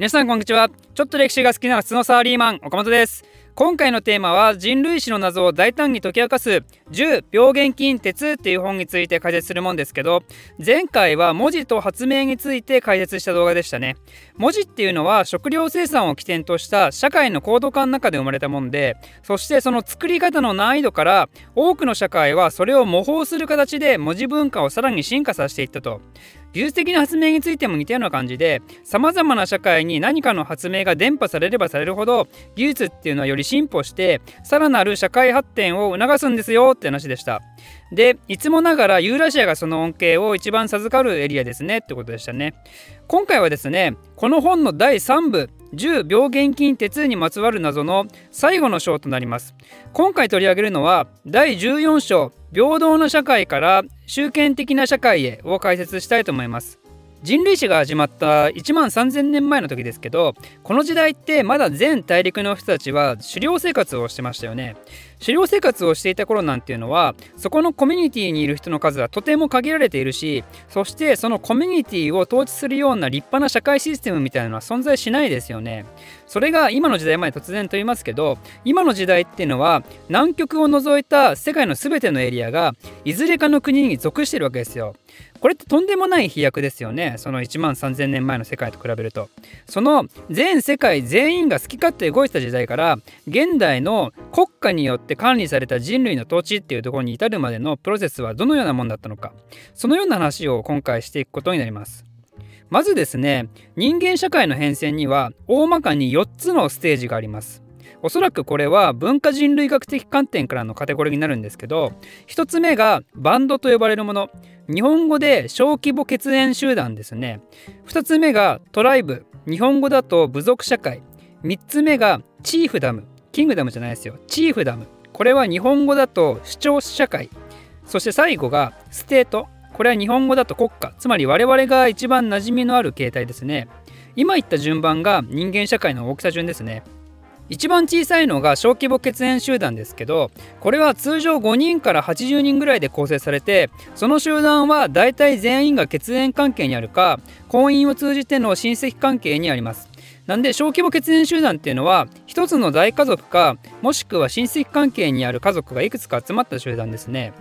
皆さんこんにちは。ちょっと歴史が好きな普通のサラリーマン岡本です。今回のテーマは人類史の謎を大胆に解き明かす10病原菌鉄っていう本について解説するもんですけど前回は文字と発明について解説した動画でしたね。文字っていうのは食料生産を起点とした社会の高度化の中で生まれたもんでそしてその作り方の難易度から多くの社会はそれを模倣する形で文字文化をさらに進化させていったと。技術的な発明についても似たような感じで様々な社会に何かの発明が伝播されればされるほど技術っていうのはより進歩してさらなる社会発展を促すんですよって話でした。でいつもながらユーラシアがその恩恵を一番授かるエリアですねってことでしたね。今回はですねこの本の第3部10病原菌鉄にまつわる謎の最後の章となります。今回取り上げるのは第14章平等な社会から集権的な社会へを解説したいと思います。人類史が始まった1万3000年前の時ですけどこの時代ってまだ全大陸の人たちは狩猟生活をしてましたよね。狩猟生活をしていた頃なんていうのはそこのコミュニティにいる人の数はとても限られているしそしてそのコミュニティを統治するような立派な社会システムみたいなのは存在しないですよね。それが今の時代まで突然と言いますけど今の時代っていうのは南極を除いた世界の全てのエリアがいずれかの国に属してるわけですよ。これってとんでもない飛躍ですよね。その1万3000年前の世界と比べると。その全世界全員が好き勝手動いてた時代から現代の国家によって管理された人類の統治っていうところに至るまでのプロセスはどのようなもんだったのか。そのような話を今回していくことになります。まずですね人間社会の変遷には大まかに4つのステージがあります。おそらくこれは文化人類学的観点からのカテゴリーになるんですけど1つ目が band と呼ばれるもの。日本語で小規模血縁集団ですね。2つ目が tribe。日本語だと部族社会。3つ目が chiefdom。 kingdom じゃないですよ。 chiefdom。これは日本語だと首長社会。そして最後が state。これは日本語だと国家。つまり我々が一番馴染みのある形態ですね。今言った順番が人間社会の大きさ順ですね。一番小さいのが小規模血縁集団ですけどこれは通常5人から80人ぐらいで構成されてその集団は大体全員が血縁関係にあるか婚姻を通じての親戚関係にあります。なんで小規模血縁集団っていうのは一つの大家族かもしくは親戚関係にある家族がいくつか集まった集団ですね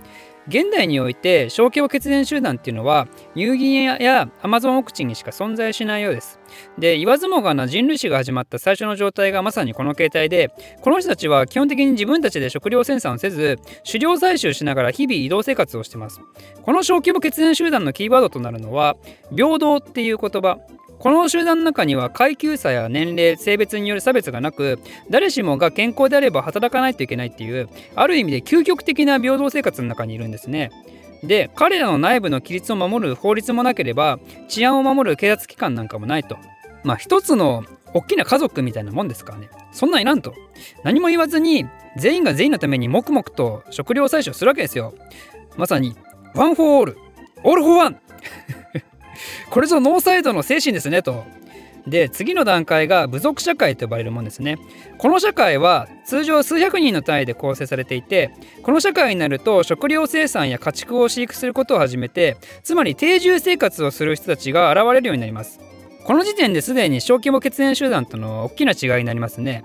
現代において小規模血縁集団っていうのはニューギニアやアマゾン奥地にしか存在しないようです。で言わずもがな人類史が始まった最初の状態がまさにこの形態でこの人たちは基本的に自分たちで食料生産をせず狩猟採集しながら日々移動生活をしてます。この小規模血縁集団のキーワードとなるのは平等っていう言葉この集団の中には階級差や年齢性別による差別がなく誰しもが健康であれば働かないといけないっていうある意味で究極的な平等生活の中にいるんですね。で彼らの内部の規律を守る法律もなければ治安を守る警察機関なんかもないと。まあ一つの大きな家族みたいなもんですからね。そんなんいらんと。何も言わずに全員が全員のために黙々と食料採取するわけですよ。まさに one for all all for one これぞノーサイドの精神ですねと。で次の段階が部族社会と呼ばれるものですね。この社会は通常数百人の単位で構成されていてこの社会になると食料生産や家畜を飼育することを始めてつまり定住生活をする人たちが現れるようになります。この時点ですでに小規模血縁集団との大きな違いになりますね。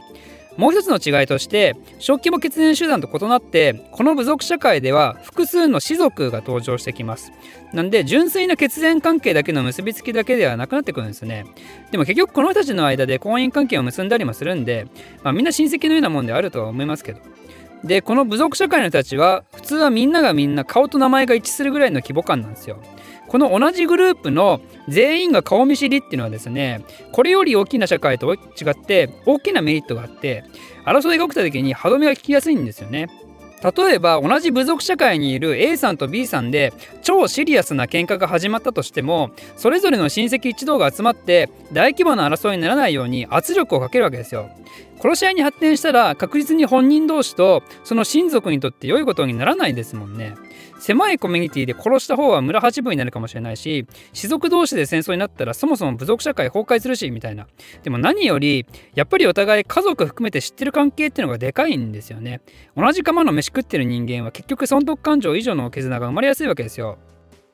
もう一つの違いとして小規模血縁集団と異なってこの部族社会では複数の士族が登場してきます。なんで純粋な血縁関係だけの結びつきだけではなくなってくるんですね。でも結局この人たちの間で婚姻関係を結んだりもするんで、まあ、みんな親戚のようなもんであるとは思いますけど。でこの部族社会の人たちは普通はみんながみんな顔と名前が一致するぐらいの規模感なんですよ。この同じグループの全員が顔見知りっていうのはですねこれより大きな社会と違って大きなメリットがあって争いが起きた時に歯止めが効きやすいんですよね。例えば同じ部族社会にいる A さんと B さんで超シリアスな喧嘩が始まったとしてもそれぞれの親戚一同が集まって大規模な争いにならないように圧力をかけるわけですよ。殺し合いに発展したら確実に本人同士とその親族にとって良いことにならないですもんね。狭いコミュニティで殺した方は村八分になるかもしれないし士族同士で戦争になったらそもそも部族社会崩壊するしみたいな。でも何よりやっぱりお互い家族含めて知ってる関係っていうのがでかいんですよね。同じ釜の飯食ってる人間は結局損得感情以上の絆が生まれやすいわけですよ。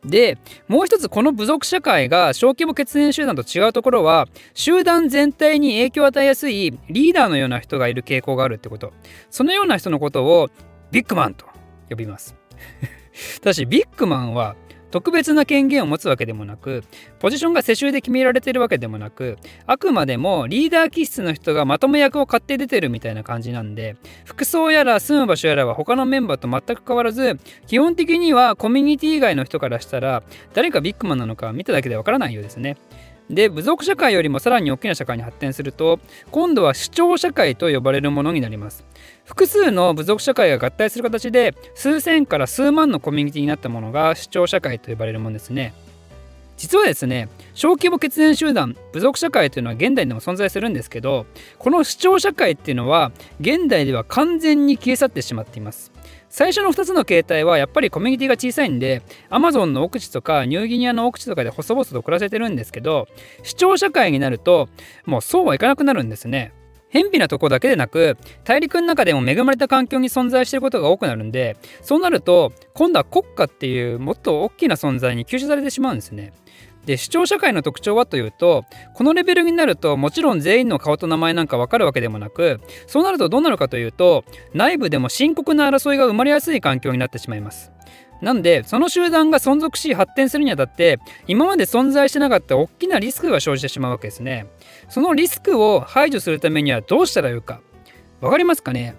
でもう一つこの部族社会が小規模血縁集団と違うところは集団全体に影響を与えやすいリーダーのような人がいる傾向があるってこと。そのような人のことをビッグマンと呼びます。ただしビッグマンは特別な権限を持つわけでもなくポジションが世襲で決められているわけでもなくあくまでもリーダー気質の人がまとめ役を買って出てるみたいな感じなんで服装やら住む場所やらは他のメンバーと全く変わらず基本的にはコミュニティ以外の人からしたら誰がビッグマンなのか見ただけでわからないようですね。で部族社会よりもさらに大きな社会に発展すると今度は主張社会と呼ばれるものになります。複数の部族社会が合体する形で数千から数万のコミュニティになったものが主張社会と呼ばれるものですね。実はですね小規模血縁集団部族社会というのは現代でも存在するんですけどこの主張社会っていうのは現代では完全に消え去ってしまっています。最初の2つの形態はやっぱりコミュニティが小さいんでアマゾンの奥地とかニューギニアの奥地とかで細々と暮らせてるんですけど視聴社会になるともうそうはいかなくなるんですね。偏僻なとこだけでなく大陸の中でも恵まれた環境に存在していることが多くなるんでそうなると今度は国家っていうもっと大きな存在に吸収されてしまうんですね。で視聴社会の特徴はというとこのレベルになるともちろん全員の顔と名前なんかわかるわけでもなくそうなるとどうなるかというと内部でも深刻な争いが生まれやすい環境になってしまいます。なんでその集団が存続し発展するにあたって今まで存在してなかった大きなリスクが生じてしまうわけですね。そのリスクを排除するためにはどうしたらよいかわかりますかね？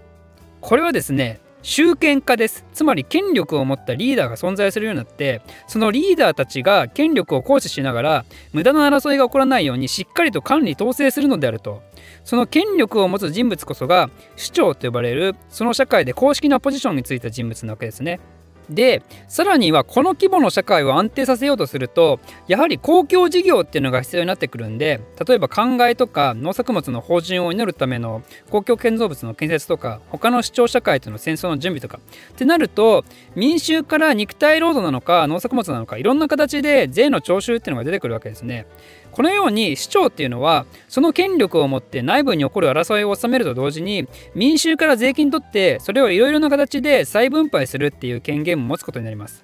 これはですね集権化ですつまり権力を持ったリーダーが存在するようになってそのリーダーたちが権力を行使しながら無駄な争いが起こらないようにしっかりと管理統制するのであるとその権力を持つ人物こそが首長と呼ばれるその社会で公式なポジションについた人物なわけですね。でさらにはこの規模の社会を安定させようとするとやはり公共事業っていうのが必要になってくるんで例えば灌漑とか農作物の法人を祈るための公共建造物の建設とか他の主張社会との戦争の準備とかってなると民衆から肉体労働なのか農作物なのかいろんな形で税の徴収っていうのが出てくるわけですね。このように市長っていうのはその権力を持って内部に起こる争いを収めると同時に民衆から税金取ってそれをいろいろな形で再分配するっていう権限も持つことになります。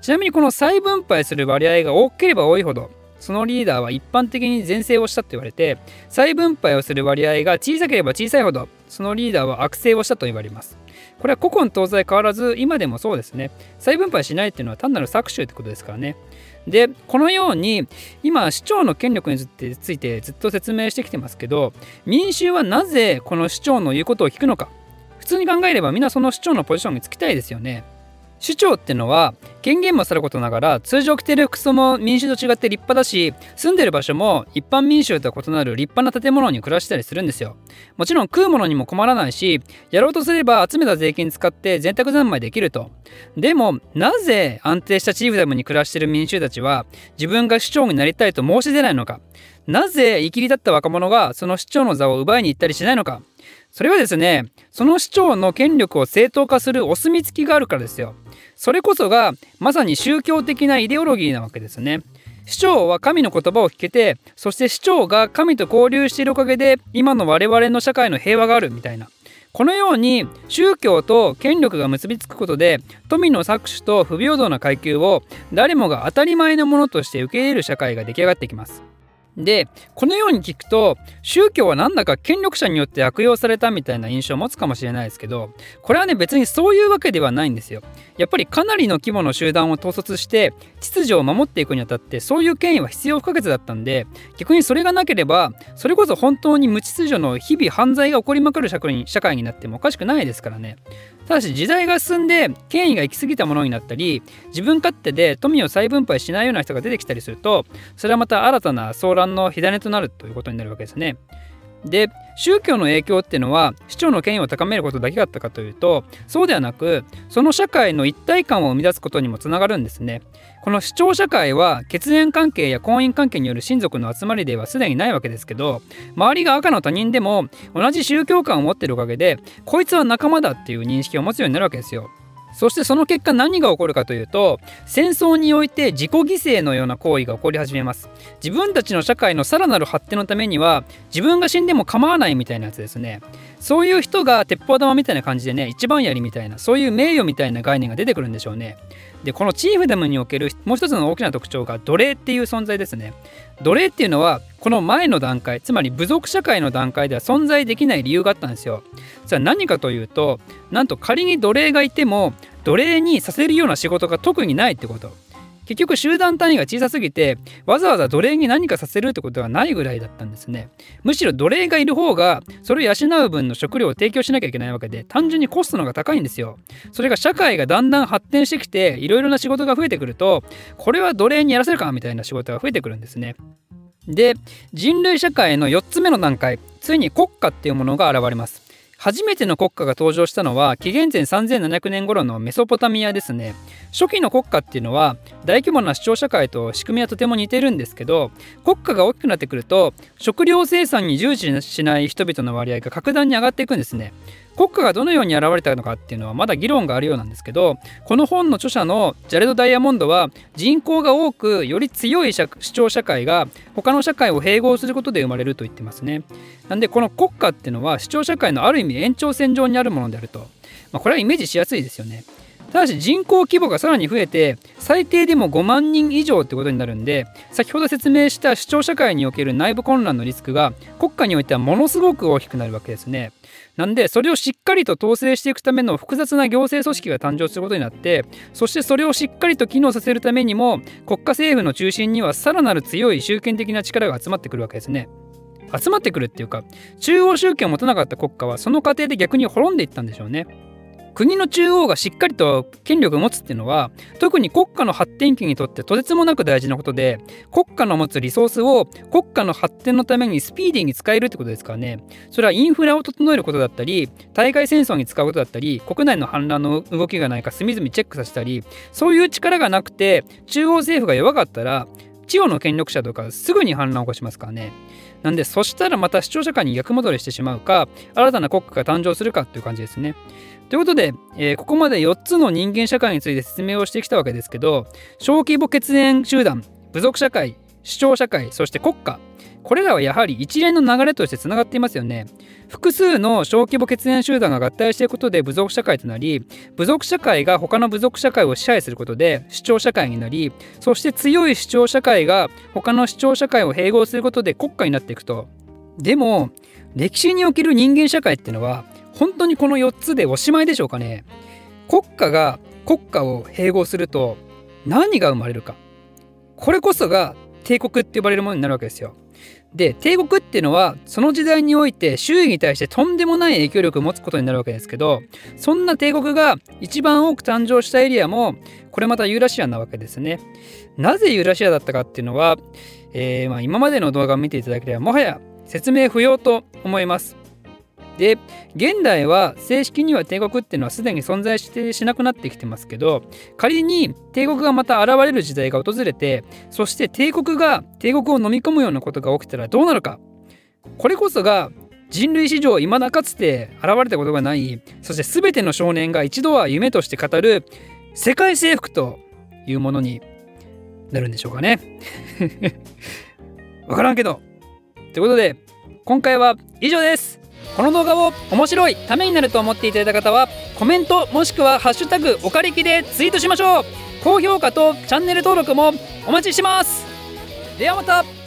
ちなみにこの再分配する割合が多ければ多いほどそのリーダーは一般的に善制をしたと言われて再分配をする割合が小さければ小さいほどそのリーダーは悪性をしたと言われます。これは古今東西変わらず今でもそうですね。再分配しないっていうのは単なる搾取ってことですからね。でこのように今市長の権力についてずっと説明してきてますけど民衆はなぜこの市長の言うことを聞くのか普通に考えればみんなその市長のポジションにつきたいですよね。首長ってのは権限もさることながら通常着てる服装も民衆と違って立派だし住んでる場所も一般民衆とは異なる立派な建物に暮らしたりするんですよ。もちろん食うものにも困らないしやろうとすれば集めた税金使って贅沢三昧できると。でもなぜ安定したチームダムに暮らしてる民衆たちは自分が首長になりたいと申し出ないのか。なぜ生きり立った若者がその市長の座を奪いに行ったりしないのか。それはですねその市長の権力を正当化するお墨付きがあるからですよそれこそがまさに宗教的なイデオロギーなわけですね。市長は神の言葉を聞けてそして市長が神と交流しているおかげで今の我々の社会の平和があるみたいなこのように宗教と権力が結びつくことで富の搾取と不平等な階級を誰もが当たり前のものとして受け入れる社会が出来上がってきます。でこのように聞くと宗教はなんだか権力者によって悪用されたみたいな印象を持つかもしれないですけどこれはね別にそういうわけではないんですよ。やっぱりかなりの規模の集団を統率して秩序を守っていくにあたってそういう権威は必要不可欠だったんで逆にそれがなければそれこそ本当に無秩序の日々犯罪が起こりまくる社会になってもおかしくないですからね。ただし時代が進んで権威が行き過ぎたものになったり自分勝手で富を再分配しないような人が出てきたりするとそれはまた新たな騒乱の火種となるということになるわけですね。で宗教の影響っていうのは市長の権威を高めることだけだったかというとそうではなくその社会の一体感を生み出すことにもつながるんですね。この市長社会は血縁関係や婚姻関係による親族の集まりではすでにないわけですけど周りが赤の他人でも同じ宗教観を持ってるおかげでこいつは仲間だっていう認識を持つようになるわけですよ。そしてその結果何が起こるかというと戦争において自己犠牲のような行為が起こり始めます。自分たちの社会のさらなる発展のためには自分が死んでも構わないみたいなやつですね。そういう人が鉄砲玉みたいな感じでね一番槍みたいなそういう名誉みたいな概念が出てくるんでしょうね。でこのチーフダムにおけるもう一つの大きな特徴が奴隷っていう存在ですね。奴隷っていうのはこの前の段階つまり部族社会の段階では存在できない理由があったんですよ。じゃあ何かというとなんと仮に奴隷がいても奴隷にさせるような仕事が特にないってこと。結局集団単位が小さすぎてわざわざ奴隷に何かさせるってことがないぐらいだったんですね。むしろ奴隷がいる方がそれを養う分の食料を提供しなきゃいけないわけで単純にコストの方が高いんですよ。それが社会がだんだん発展してきていろいろな仕事が増えてくるとこれは奴隷にやらせるかみたいな仕事が増えてくるんですね。で人類社会の4つ目の段階ついに国家っていうものが現れます。初めての国家が登場したのは紀元前3700年頃のメソポタミアですね。初期の国家っていうのは大規模な市長社会と仕組みはとても似てるんですけど国家が大きくなってくると食料生産に従事しない人々の割合が格段に上がっていくんですね。国家がどのように現れたのかっていうのはまだ議論があるようなんですけどこの本の著者のジャレド・ダイヤモンドは人口が多くより強い主張社会が他の社会を併合することで生まれると言ってますね。なんでこの国家っていうのは主張社会のある意味延長線上にあるものであると、まあ、これはイメージしやすいですよね。ただし人口規模がさらに増えて最低でも5万人以上ってことになるんで先ほど説明した主張社会における内部混乱のリスクが国家においてはものすごく大きくなるわけですね。なんでそれをしっかりと統制していくための複雑な行政組織が誕生することになってそしてそれをしっかりと機能させるためにも国家政府の中心にはさらなる強い集権的な力が集まってくるわけですね。集まってくるっていうか中央集権を持たなかった国家はその過程で逆に滅んでいったんでしょうね。国の中央がしっかりと権力を持つっていうのは特に国家の発展期にとってとてつもなく大事なことで国家の持つリソースを国家の発展のためにスピーディーに使えるってことですからねそれはインフラを整えることだったり対外戦争に使うことだったり国内の反乱の動きがないか隅々チェックさせたりそういう力がなくて中央政府が弱かったら地方の権力者とかすぐに反乱を起こしますからね。なんでそしたらまた視聴者間に逆戻りしてしまうか新たな国家が誕生するかっていう感じですね。ということで、えー、ここまで4つの人間社会について説明をしてきたわけですけど小規模血縁集団部族社会市長社会そして国家これらはやはり一連の流れとしてつながっていますよね。複数の小規模血縁集団が合体していくことで部族社会となり部族社会が他の部族社会を支配することで主張社会になりそして強い主張社会が他の主張社会を併合することで国家になっていくと。でも歴史における人間社会ってのは本当にこの4つでおしまいでしょうかね。国家が国家を併合すると何が生まれるか。これこそが帝国って呼ばれるものになるわけですよ。で帝国っていうのはその時代において周囲に対してとんでもない影響力を持つことになるわけですけどそんな帝国が一番多く誕生したエリアもこれまたユーラシアなわけですね。なぜユーラシアだったかっていうのは、えー、まあ今までの動画を見ていただければもはや説明不要と思います。で現代は正式には帝国っていうのはすでに存在してしなくなってきてますけど仮に帝国がまた現れる時代が訪れてそして帝国が帝国を飲み込むようなことが起きたらどうなるかこれこそが人類史上未だかつて現れたことがないそして全ての少年が一度は夢として語る世界征服というものになるんでしょうかね。わからんけど。ということで今回は以上です。この動画を面白いためになると思っていただいた方はコメントもしくは「ハッシュタグおかれき」でツイートしましょう。高評価とチャンネル登録もお待ちします。ではまた。